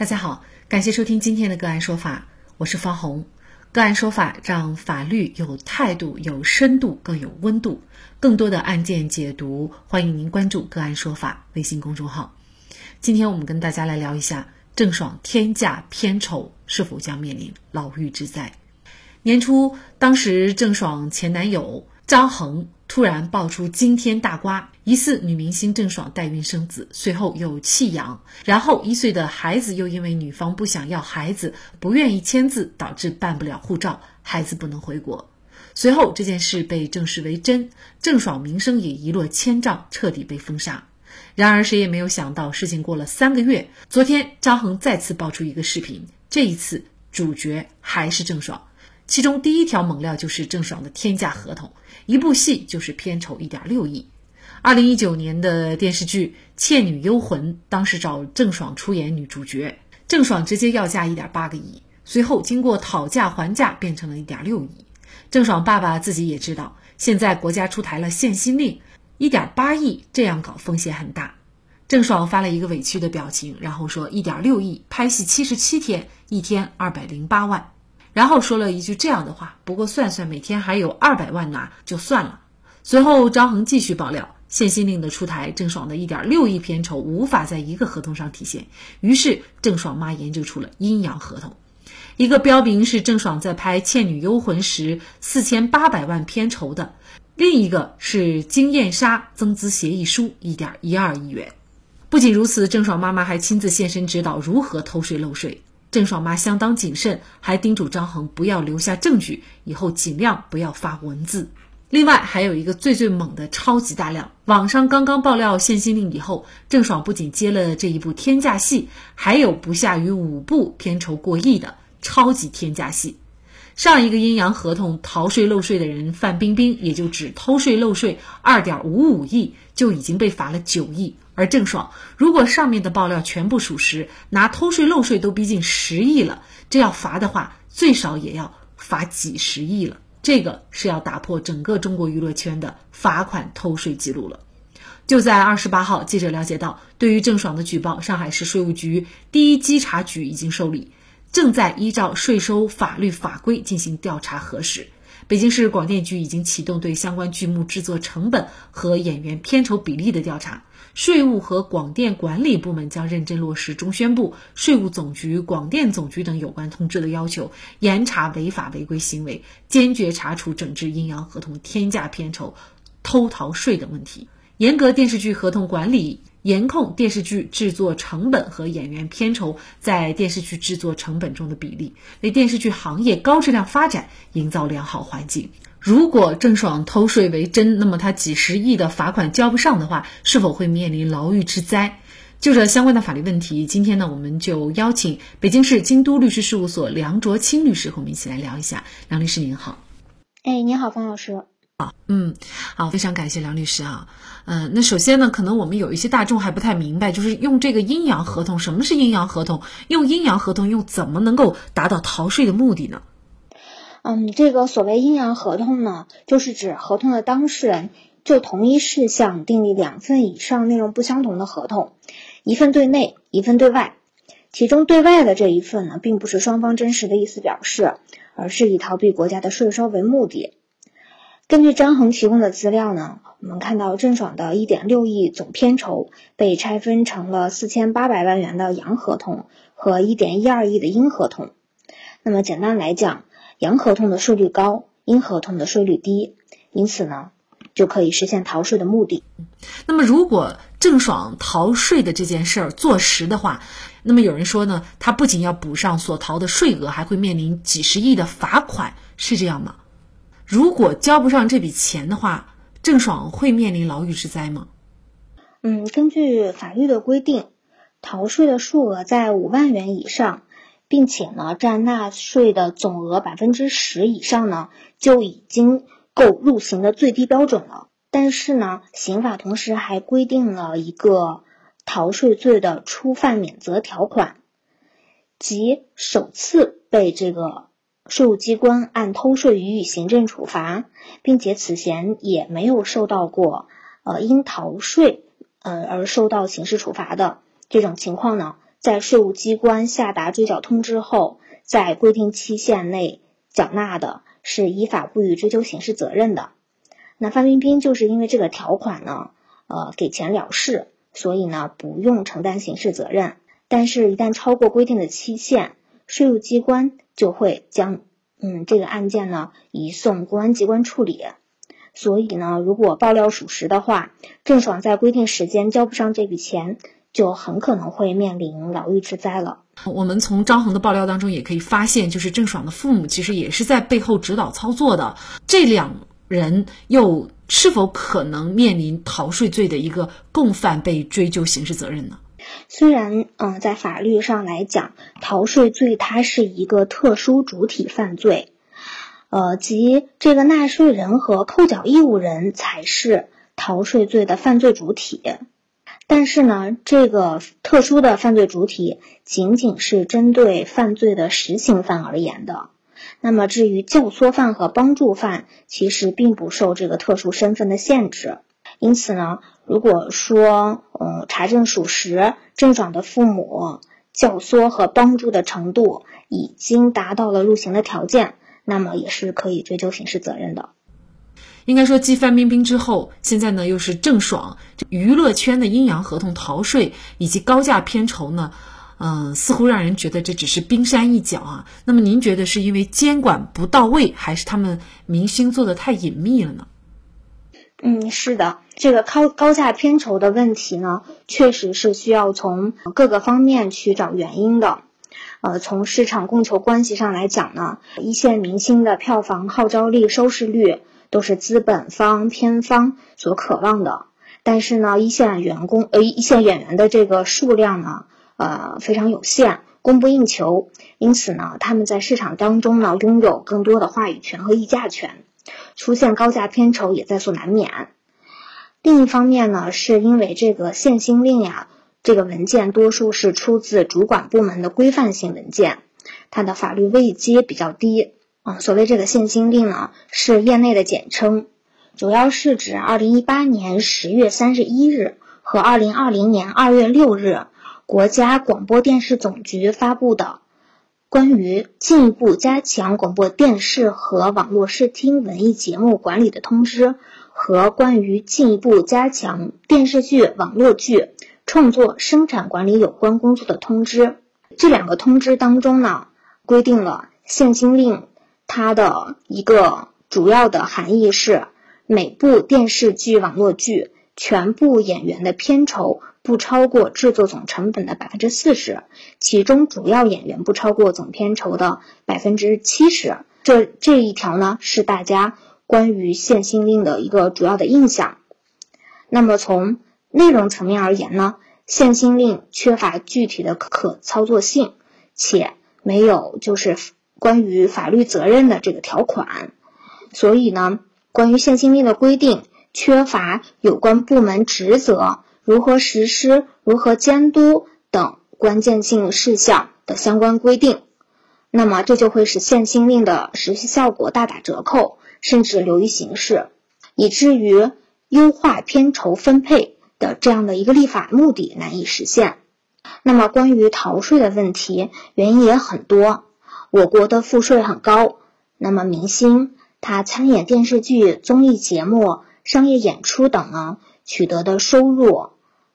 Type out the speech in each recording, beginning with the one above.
大家好，感谢收听今天的个案说法，我是方红。个案说法让法律有态度、有深度、更有温度。更多的案件解读，欢迎您关注个案说法微信公众号。今天我们跟大家来聊一下郑爽天价片酬是否将面临牢狱之灾。年初，当时郑爽前男友张恒。突然爆出惊天大瓜，疑似女明星郑爽代孕生子，随后又弃养，然后一岁的孩子又因为女方不想要孩子，不愿意签字，导致办不了护照，孩子不能回国。随后这件事被证实为真，郑爽名声也一落千丈，彻底被封杀。然而谁也没有想到，事情过了三个月，昨天张恒再次爆出一个视频，这一次主角还是郑爽。其中第一条猛料就是郑爽的天价合同，一部戏就是片酬一点六亿。二零一九年的电视剧《倩女幽魂》，当时找郑爽出演女主角，郑爽直接要价一点八个亿，随后经过讨价还价变成了一点六亿。郑爽爸爸自己也知道，现在国家出台了限薪令，一点八亿这样搞风险很大。郑爽发了一个委屈的表情，然后说一点六亿拍戏七十七天，一天二百零八万。然后说了一句这样的话：“不过算算，每天还有二百万拿，就算了。”随后，张恒继续爆料，限薪令的出台，郑爽的一点六亿片酬无法在一个合同上体现。于是，郑爽妈研究出了阴阳合同，一个标明是郑爽在拍《倩女幽魂》时四千八百万片酬的，另一个是金燕莎增资协议书一点一二亿元。不仅如此，郑爽妈妈还亲自现身指导如何偷税漏税。郑爽妈相当谨慎，还叮嘱张恒不要留下证据，以后尽量不要发文字。另外，还有一个最最猛的超级大料，网上刚刚爆料限薪令以后，郑爽不仅接了这一部天价戏，还有不下于五部片酬过亿的超级天价戏。上一个阴阳合同逃税漏税的人范冰冰，也就只偷税漏税二点五五亿，就已经被罚了九亿。而郑爽，如果上面的爆料全部属实，拿偷税漏税都逼近十亿了，这要罚的话，最少也要罚几十亿了。这个是要打破整个中国娱乐圈的罚款偷税记录了。就在二十八号，记者了解到，对于郑爽的举报，上海市税务局第一稽查局已经受理，正在依照税收法律法规进行调查核实。北京市广电局已经启动对相关剧目制作成本和演员片酬比例的调查。税务和广电管理部门将认真落实中宣部、税务总局、广电总局等有关通知的要求，严查违法违规行为，坚决查处整治阴阳合同、天价片酬、偷逃税等问题，严格电视剧合同管理，严控电视剧制作成本和演员片酬在电视剧制作成本中的比例，为电视剧行业高质量发展营造良好环境。如果郑爽偷税为真，那么他几十亿的罚款交不上的话，是否会面临牢狱之灾？就这相关的法律问题，今天呢，我们就邀请北京市京都律师事务所梁卓清律师和我们一起来聊一下。梁律师您好，哎，你好，方老师。嗯，好，非常感谢梁律师啊。嗯，那首先呢，可能我们有一些大众还不太明白，就是用这个阴阳合同，什么是阴阳合同？用阴阳合同又怎么能够达到逃税的目的呢？嗯，这个所谓阴阳合同呢，就是指合同的当事人就同一事项订立两份以上内容不相同的合同，一份对内，一份对外。其中对外的这一份呢，并不是双方真实的意思表示，而是以逃避国家的税收为目的。根据张恒提供的资料呢，我们看到郑爽的一点六亿总片酬被拆分成了四千八百万元的阳合同和一点一二亿的阴合同。那么简单来讲，阳合同的税率高，阴合同的税率低，因此呢，就可以实现逃税的目的。那么，如果郑爽逃税的这件事儿坐实的话，那么有人说呢，他不仅要补上所逃的税额，还会面临几十亿的罚款，是这样吗？如果交不上这笔钱的话，郑爽会面临牢狱之灾吗？嗯，根据法律的规定，逃税的数额在五万元以上。并且呢，占纳税的总额百分之十以上呢，就已经够入刑的最低标准了。但是呢，刑法同时还规定了一个逃税罪的初犯免责条款，即首次被这个税务机关按偷税予以行政处罚，并且此前也没有受到过呃因逃税呃而受到刑事处罚的这种情况呢。在税务机关下达追缴通知后，在规定期限内缴纳的，是依法不予追究刑事责任的。那范冰冰就是因为这个条款呢，呃，给钱了事，所以呢，不用承担刑事责任。但是，一旦超过规定的期限，税务机关就会将嗯这个案件呢移送公安机关处理。所以呢，如果爆料属实的话，郑爽在规定时间交不上这笔钱，就很可能会面临牢狱之灾了。我们从张恒的爆料当中也可以发现，就是郑爽的父母其实也是在背后指导操作的。这两人又是否可能面临逃税罪的一个共犯被追究刑事责任呢？虽然，嗯，在法律上来讲，逃税罪它是一个特殊主体犯罪。呃，即这个纳税人和扣缴义务人才是逃税罪的犯罪主体，但是呢，这个特殊的犯罪主体仅仅是针对犯罪的实行犯而言的。那么，至于教唆犯和帮助犯，其实并不受这个特殊身份的限制。因此呢，如果说，嗯，查证属实，郑爽的父母教唆和帮助的程度已经达到了入刑的条件。那么也是可以追究刑事责任的。应该说，继范冰冰之后，现在呢又是郑爽，娱乐圈的阴阳合同逃税以及高价片酬呢，嗯，似乎让人觉得这只是冰山一角啊。那么您觉得是因为监管不到位，还是他们明星做的太隐秘了呢？嗯，是的，这个高高价片酬的问题呢，确实是需要从各个方面去找原因的。呃，从市场供求关系上来讲呢，一线明星的票房号召力、收视率都是资本方、片方所渴望的。但是呢，一线员工呃一线演员的这个数量呢，呃非常有限，供不应求。因此呢，他们在市场当中呢，拥有更多的话语权和议价权，出现高价片酬也在所难免。另一方面呢，是因为这个限薪令呀。这个文件多数是出自主管部门的规范性文件，它的法律位阶比较低啊。所谓这个限薪令呢，是业内的简称，主要是指二零一八年十月三十一日和二零二零年二月六日，国家广播电视总局发布的关于进一步加强广播电视和网络视听文艺节目管理的通知和关于进一步加强电视剧、网络剧。创作、生产管理有关工作的通知，这两个通知当中呢，规定了限薪令它的一个主要的含义是，每部电视剧、网络剧全部演员的片酬不超过制作总成本的百分之四十，其中主要演员不超过总片酬的百分之七十。这这一条呢，是大家关于限薪令的一个主要的印象。那么从内容层面而言呢，限薪令缺乏具体的可操作性，且没有就是关于法律责任的这个条款，所以呢，关于限薪令的规定缺乏有关部门职责、如何实施、如何监督等关键性事项的相关规定，那么这就会使限薪令的实施效果大打折扣，甚至流于形式，以至于优化片酬分配。的这样的一个立法目的难以实现。那么关于逃税的问题，原因也很多。我国的赋税很高，那么明星他参演电视剧、综艺节目、商业演出等呢，取得的收入，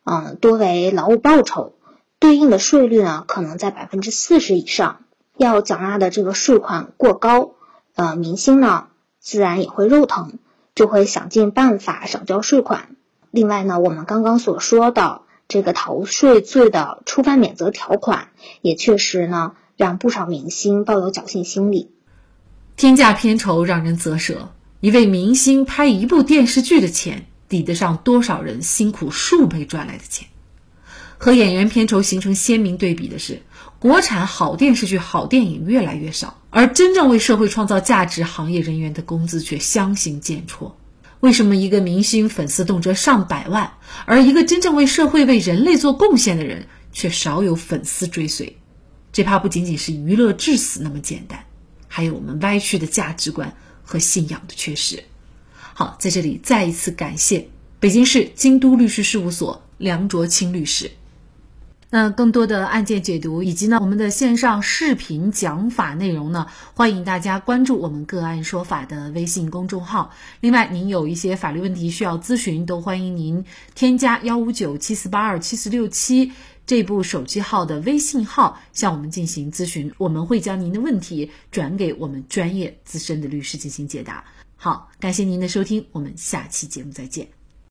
嗯，多为劳务报酬，对应的税率呢，可能在百分之四十以上。要缴纳的这个税款过高，呃，明星呢，自然也会肉疼，就会想尽办法少交税款。另外呢，我们刚刚所说的这个逃税罪的触犯免责条款，也确实呢让不少明星抱有侥幸心理。天价片酬让人啧舌，一位明星拍一部电视剧的钱，抵得上多少人辛苦数倍赚来的钱？和演员片酬形成鲜明对比的是，国产好电视剧、好电影越来越少，而真正为社会创造价值行业人员的工资却相形见绌。为什么一个明星粉丝动辄上百万，而一个真正为社会、为人类做贡献的人却少有粉丝追随？这怕不仅仅是娱乐至死那么简单，还有我们歪曲的价值观和信仰的缺失。好，在这里再一次感谢北京市京都律师事务所梁卓清律师。那更多的案件解读以及呢我们的线上视频讲法内容呢，欢迎大家关注我们个案说法的微信公众号。另外，您有一些法律问题需要咨询，都欢迎您添加幺五九七四八二七四六七这部手机号的微信号向我们进行咨询，我们会将您的问题转给我们专业资深的律师进行解答。好，感谢您的收听，我们下期节目再见。